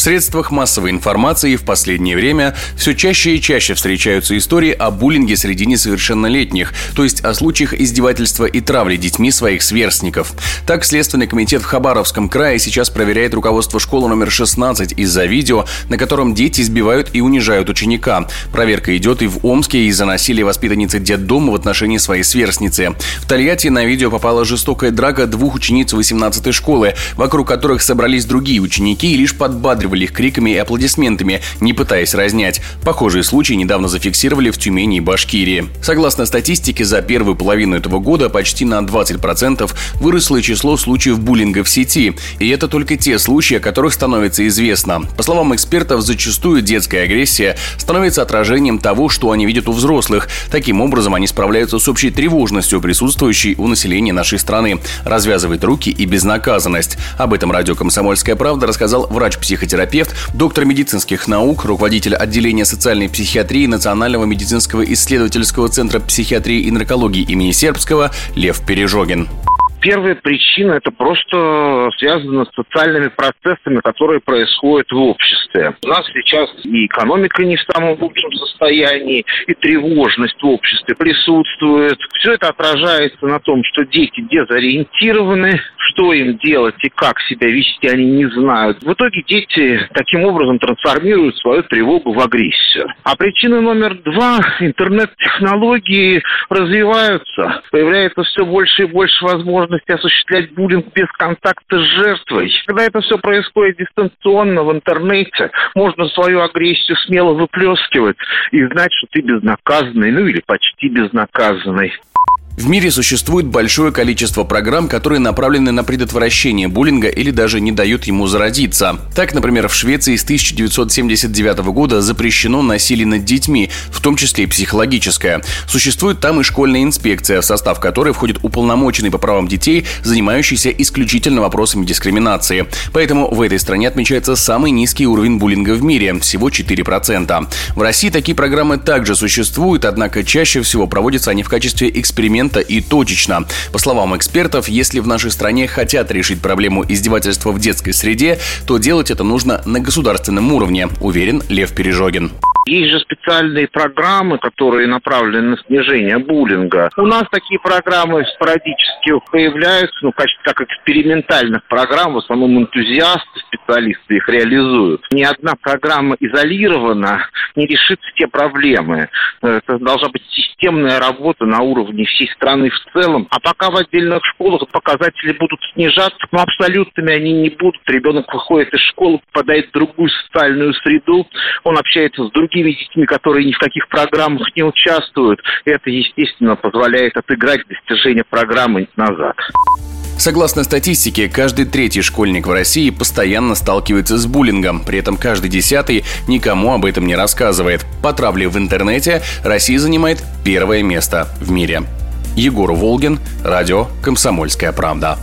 В средствах массовой информации в последнее время все чаще и чаще встречаются истории о буллинге среди несовершеннолетних, то есть о случаях издевательства и травли детьми своих сверстников. Так, Следственный комитет в Хабаровском крае сейчас проверяет руководство школы номер 16 из-за видео, на котором дети избивают и унижают ученика. Проверка идет и в Омске из-за насилия воспитанницы детдома в отношении своей сверстницы. В Тольятти на видео попала жестокая драка двух учениц 18 школы, вокруг которых собрались другие ученики и лишь подбадривали подбадривали их криками и аплодисментами, не пытаясь разнять. Похожие случаи недавно зафиксировали в Тюмени и Башкирии. Согласно статистике, за первую половину этого года почти на 20% выросло число случаев буллинга в сети. И это только те случаи, о которых становится известно. По словам экспертов, зачастую детская агрессия становится отражением того, что они видят у взрослых. Таким образом, они справляются с общей тревожностью, присутствующей у населения нашей страны, развязывает руки и безнаказанность. Об этом радио «Комсомольская правда» рассказал врач-психотерапевт психотерапевт, доктор медицинских наук, руководитель отделения социальной психиатрии Национального медицинского исследовательского центра психиатрии и наркологии имени Сербского Лев Пережогин. Первая причина – это просто связано с социальными процессами, которые происходят в обществе. У нас сейчас и экономика не в самом лучшем состоянии, и тревожность в обществе присутствует. Все это отражается на том, что дети дезориентированы, что им делать и как себя вести они не знают. В итоге дети таким образом трансформируют свою тревогу в агрессию. А причина номер два – интернет-технологии развиваются. Появляется все больше и больше возможностей возможности осуществлять буллинг без контакта с жертвой. Когда это все происходит дистанционно в интернете, можно свою агрессию смело выплескивать и знать, что ты безнаказанный, ну или почти безнаказанный. В мире существует большое количество программ, которые направлены на предотвращение буллинга или даже не дают ему зародиться. Так, например, в Швеции с 1979 года запрещено насилие над детьми, в том числе и психологическое. Существует там и школьная инспекция, в состав которой входит уполномоченный по правам детей, занимающийся исключительно вопросами дискриминации. Поэтому в этой стране отмечается самый низкий уровень буллинга в мире – всего 4%. В России такие программы также существуют, однако чаще всего проводятся они в качестве эксперимента момента и точечно. По словам экспертов, если в нашей стране хотят решить проблему издевательства в детской среде, то делать это нужно на государственном уровне, уверен Лев Пережогин. Есть же специальные программы, которые направлены на снижение буллинга. У нас такие программы спорадически появляются, ну, как, как экспериментальных программ, в основном энтузиасты, специалисты их реализуют. Ни одна программа изолирована не решит все проблемы. Это должна быть системная работа на уровне всей страны в целом. А пока в отдельных школах показатели будут снижаться, но абсолютными они не будут. Ребенок выходит из школы, попадает в другую социальную среду, он общается с другими другими детьми, которые ни в каких программах не участвуют. Это, естественно, позволяет отыграть достижения программы назад. Согласно статистике, каждый третий школьник в России постоянно сталкивается с буллингом, при этом каждый десятый никому об этом не рассказывает. По травле в интернете Россия занимает первое место в мире. Егор Волгин, радио «Комсомольская правда».